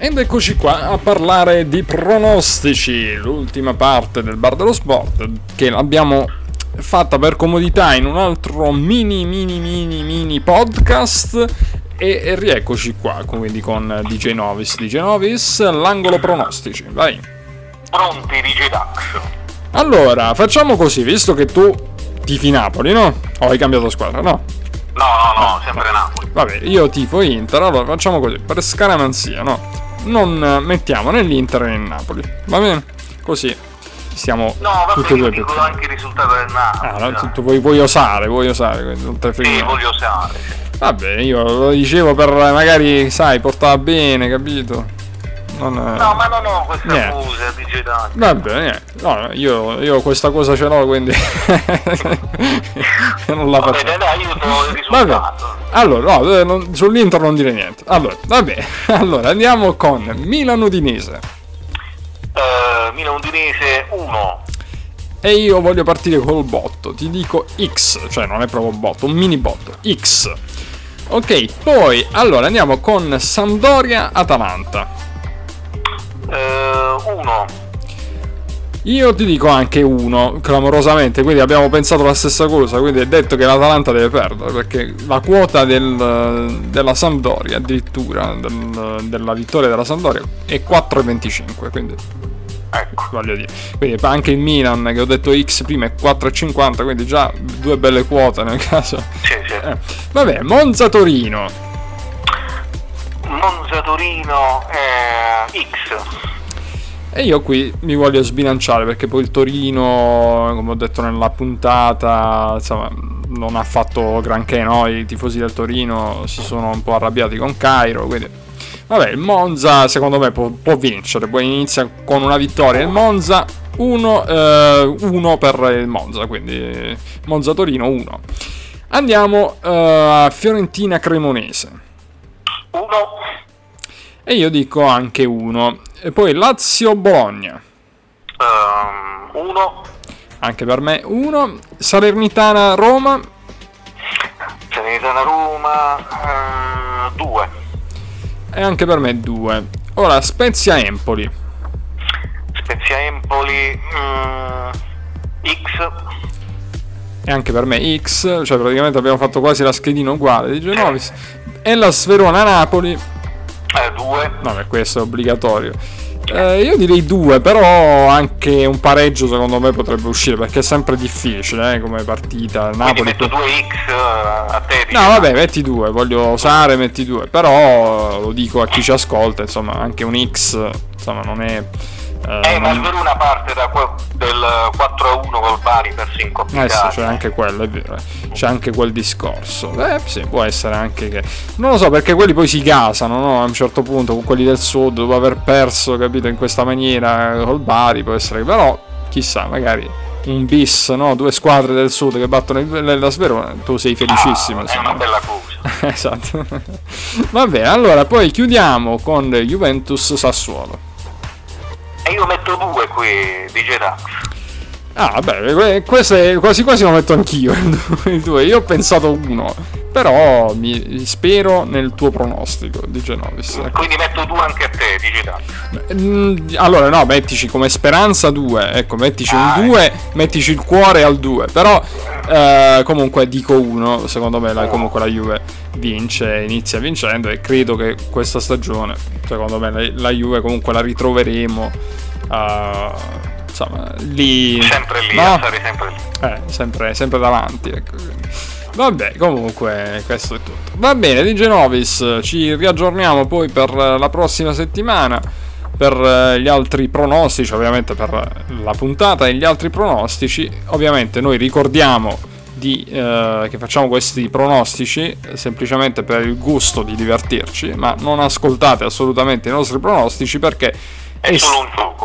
Ed eccoci qua a parlare di pronostici, l'ultima parte del bar dello sport che abbiamo fatta per comodità in un altro mini mini mini mini podcast e, rieccoci qua quindi con DJ Novis DJ Novis l'angolo pronostici vai pronti DJ Dax allora facciamo così visto che tu tifi Napoli no? o hai cambiato squadra no? No, no, no, sempre Napoli. Vabbè, io tifo Inter, allora facciamo così, per scaramanzia, no? Non mettiamo né l'Inter né il Napoli, va bene? Così siamo no, tutti e due dico anche il risultato del Napoli. Ah, no, tutto, vuoi, vuoi osare, vuoi osare, non te frega. Sì, voglio osare. Vabbè, io lo dicevo per magari, sai, portava bene, capito? Non, no, ma non ho queste niente. accuse DJ Dante. Vabbè, niente. No, io, io, questa cosa ce l'ho, quindi non la faccio. Vabbè, dai, aiuto il risultato. Vabbè. Allora, no, non, sull'intro non dire niente. Allora, vabbè. Allora, andiamo con Milan Udinese. Uh, Milan Udinese 1. E io voglio partire col botto. Ti dico X, cioè non è proprio botto, un mini botto. X. Ok, poi allora andiamo con Sampdoria Atalanta. 1. Uh, io ti dico anche uno, clamorosamente, quindi abbiamo pensato la stessa cosa, quindi è detto che l'Atalanta deve perdere, perché la quota del, della Sampdoria, addirittura, del, della vittoria della Sampdoria, è 4,25, quindi... Ecco. Voglio dire. Quindi anche il Milan, che ho detto X prima, è 4,50, quindi già due belle quote nel caso. Sì, sì. Eh. Vabbè, Monza-Torino. Monza-Torino eh, X. E io qui mi voglio sbilanciare perché poi il Torino, come ho detto nella puntata, insomma, non ha fatto granché, no? I tifosi del Torino si sono un po' arrabbiati con Cairo, quindi... Vabbè, il Monza secondo me può, può vincere, poi inizia con una vittoria il Monza, 1 eh, per il Monza, quindi Monza-Torino 1. Andiamo eh, a Fiorentina-Cremonese. 1. E io dico anche 1. E poi Lazio-Bologna. 1. Um, anche per me 1. Salernitana-Roma. Salernitana-Roma 2. Uh, e anche per me 2. Ora Spezia-Empoli. Spezia-Empoli mm, X. E anche per me X, cioè praticamente abbiamo fatto quasi la schedina uguale di Genovis. E la Sverona-Napoli. Eh, due. Vabbè, questo è obbligatorio. Eh, io direi due, però anche un pareggio secondo me potrebbe uscire perché è sempre difficile eh, come partita. Napoli metto 2x eh, a te. No, vabbè, metti due, voglio usare, metti due, però lo dico a chi ci ascolta, insomma, anche un X, insomma, non è eh, eh, ma il Verona parte da que- del 4-1 col Bari per 5 Eh sì, c'è anche quello, è vero. Eh. C'è anche quel discorso. Eh sì, può essere anche che... Non lo so, perché quelli poi si gasano, no? A un certo punto, con quelli del sud, dopo aver perso, capito, in questa maniera col Bari, può essere... Però, chissà, magari un bis, no? Due squadre del sud che battono il, la Sverona, tu sei felicissimo. Ah, è una bella cosa. esatto. Va bene, allora poi chiudiamo con Juventus Sassuolo. E io metto due qui di Dax. Ah, beh, questo è, quasi quasi lo metto anch'io il due. Io ho pensato uno, però mi spero nel tuo pronostico di Genovis. Quindi metto due anche a te, Dax. Mm, allora, no, mettici come speranza due. Ecco, mettici ah, un 2, ecco. mettici il cuore al 2. Però, eh, comunque, dico uno. Secondo me, la, comunque, la Juve vince, inizia vincendo. E credo che questa stagione, secondo me, la, la Juve comunque la ritroveremo. Uh, insomma, lì. Sempre lì, no? sempre lì. Eh, sempre, sempre davanti. Ecco. Vabbè, comunque, questo è tutto. Va bene, di Genovis, ci riaggiorniamo poi per la prossima settimana. Per eh, gli altri pronostici, ovviamente per la puntata e gli altri pronostici, ovviamente noi ricordiamo di, eh, che facciamo questi pronostici semplicemente per il gusto di divertirci, ma non ascoltate assolutamente i nostri pronostici perché è.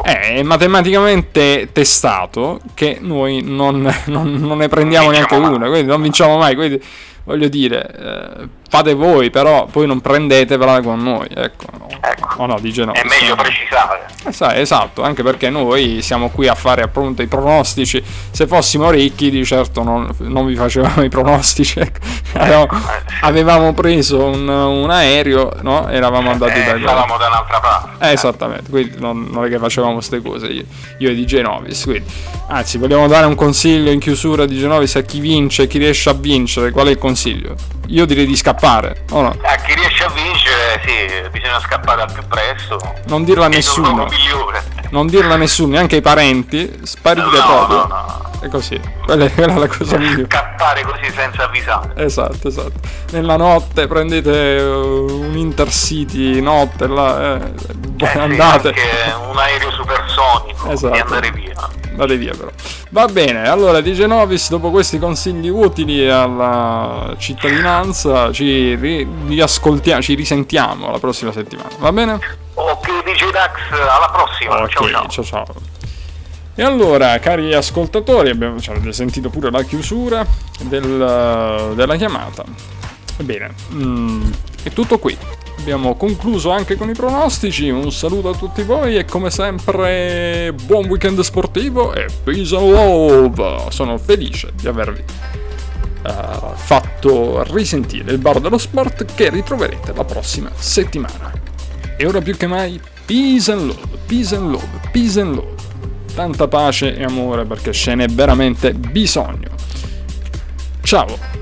È matematicamente testato che noi non, non, non ne prendiamo non neanche una, quindi non vinciamo mai. Quindi voglio dire, eh, fate voi, però poi non prendetevela con noi. Ecco. Ecco. O no, dice no. È meglio precisare. Eh, sai, esatto, anche perché noi siamo qui a fare appunto i pronostici. Se fossimo ricchi, di certo non, non vi facevamo i pronostici. ecco. Avevamo, avevamo preso un, un aereo, no? Eravamo andati Eh, da stavamo da un'altra parte. eh, esattamente, quindi non, non è che facevamo queste cose io, io e DJ Novis. Quindi, anzi, vogliamo dare un consiglio in chiusura di DJ Novis a chi vince, chi riesce a vincere. Qual è il consiglio? Io direi di scappare, o no? A chi vincere, sì, bisogna scappare al più presto. Non dirlo a È nessuno, non dirlo a nessuno, neanche ai parenti, sparire No, proprio. no, no. E così, quella è, quella è la cosa migliore. Scappare così senza avvisare. Esatto, esatto. Nella notte prendete uh, un intercity, notte, là, eh, Eh sì, andate. anche un aereo supersonico Esatto. e andare via. Andate via però. Va bene, allora di Genovis, dopo questi consigli utili alla cittadinanza, ci ri- riascoltiamo, ci risentiamo la prossima settimana, va bene? Ok, DJ Dax, alla prossima. Ok, ciao ciao. ciao ciao. E allora, cari ascoltatori, abbiamo cioè, avete sentito pure la chiusura del- della chiamata. Ebbene, mm, è tutto qui. Abbiamo concluso anche con i pronostici. Un saluto a tutti voi e come sempre buon weekend sportivo e peace and love. Sono felice di avervi eh, fatto risentire il bar dello sport che ritroverete la prossima settimana. E ora più che mai, peace and love, peace and love, peace and love. Tanta pace e amore perché ce n'è veramente bisogno. Ciao!